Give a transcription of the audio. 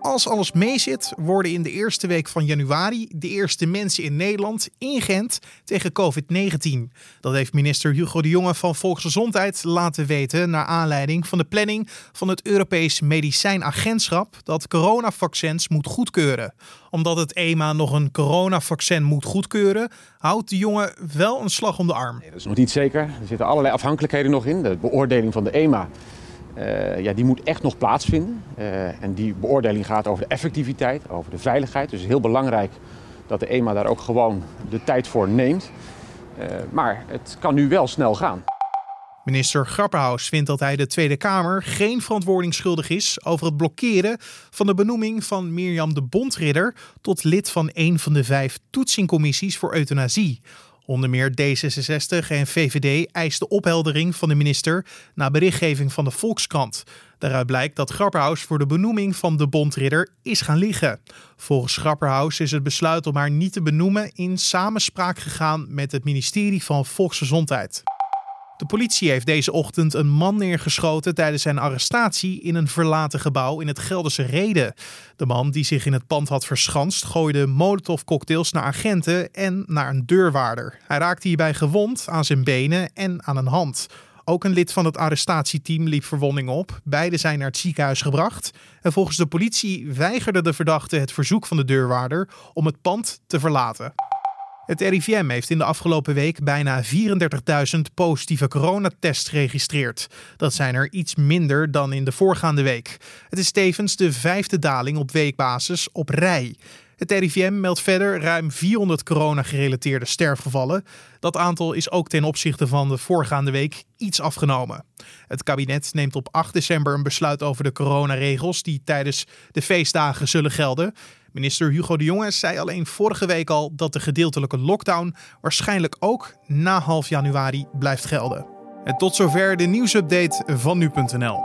Als alles meezit, worden in de eerste week van januari de eerste mensen in Nederland ingeënt tegen COVID-19. Dat heeft minister Hugo de Jonge van Volksgezondheid laten weten naar aanleiding van de planning van het Europees Medicijnagentschap dat coronavaccins moet goedkeuren. Omdat het EMA nog een coronavaccin moet goedkeuren, houdt de jongen wel een slag om de arm. Nee, dat is nog niet zeker. Er zitten allerlei afhankelijkheden nog in. De beoordeling van de EMA uh, ja, die moet echt nog plaatsvinden. Uh, en die beoordeling gaat over de effectiviteit, over de veiligheid. Dus heel belangrijk dat de EMA daar ook gewoon de tijd voor neemt. Uh, maar het kan nu wel snel gaan. Minister Grapperhaus vindt dat hij de Tweede Kamer geen verantwoording schuldig is over het blokkeren van de benoeming van Mirjam de Bondridder tot lid van een van de vijf toetsingcommissies voor euthanasie. Onder meer D66 en VVD eisten opheldering van de minister na berichtgeving van de Volkskrant. Daaruit blijkt dat Grapperhaus voor de benoeming van de bondridder is gaan liggen. Volgens Grapperhaus is het besluit om haar niet te benoemen in samenspraak gegaan met het ministerie van Volksgezondheid. De politie heeft deze ochtend een man neergeschoten tijdens zijn arrestatie in een verlaten gebouw in het Gelderse Reden. De man die zich in het pand had verschanst gooide molotovcocktails naar agenten en naar een deurwaarder. Hij raakte hierbij gewond aan zijn benen en aan een hand. Ook een lid van het arrestatieteam liep verwonding op. Beiden zijn naar het ziekenhuis gebracht. En volgens de politie weigerde de verdachte het verzoek van de deurwaarder om het pand te verlaten. Het RIVM heeft in de afgelopen week bijna 34.000 positieve coronatests geregistreerd. Dat zijn er iets minder dan in de voorgaande week. Het is tevens de vijfde daling op weekbasis op rij. Het RIVM meldt verder ruim 400 corona-gerelateerde sterfgevallen. Dat aantal is ook ten opzichte van de voorgaande week iets afgenomen. Het kabinet neemt op 8 december een besluit over de coronaregels die tijdens de feestdagen zullen gelden. Minister Hugo de Jonge zei alleen vorige week al dat de gedeeltelijke lockdown waarschijnlijk ook na half januari blijft gelden. En tot zover de nieuwsupdate van nu.nl.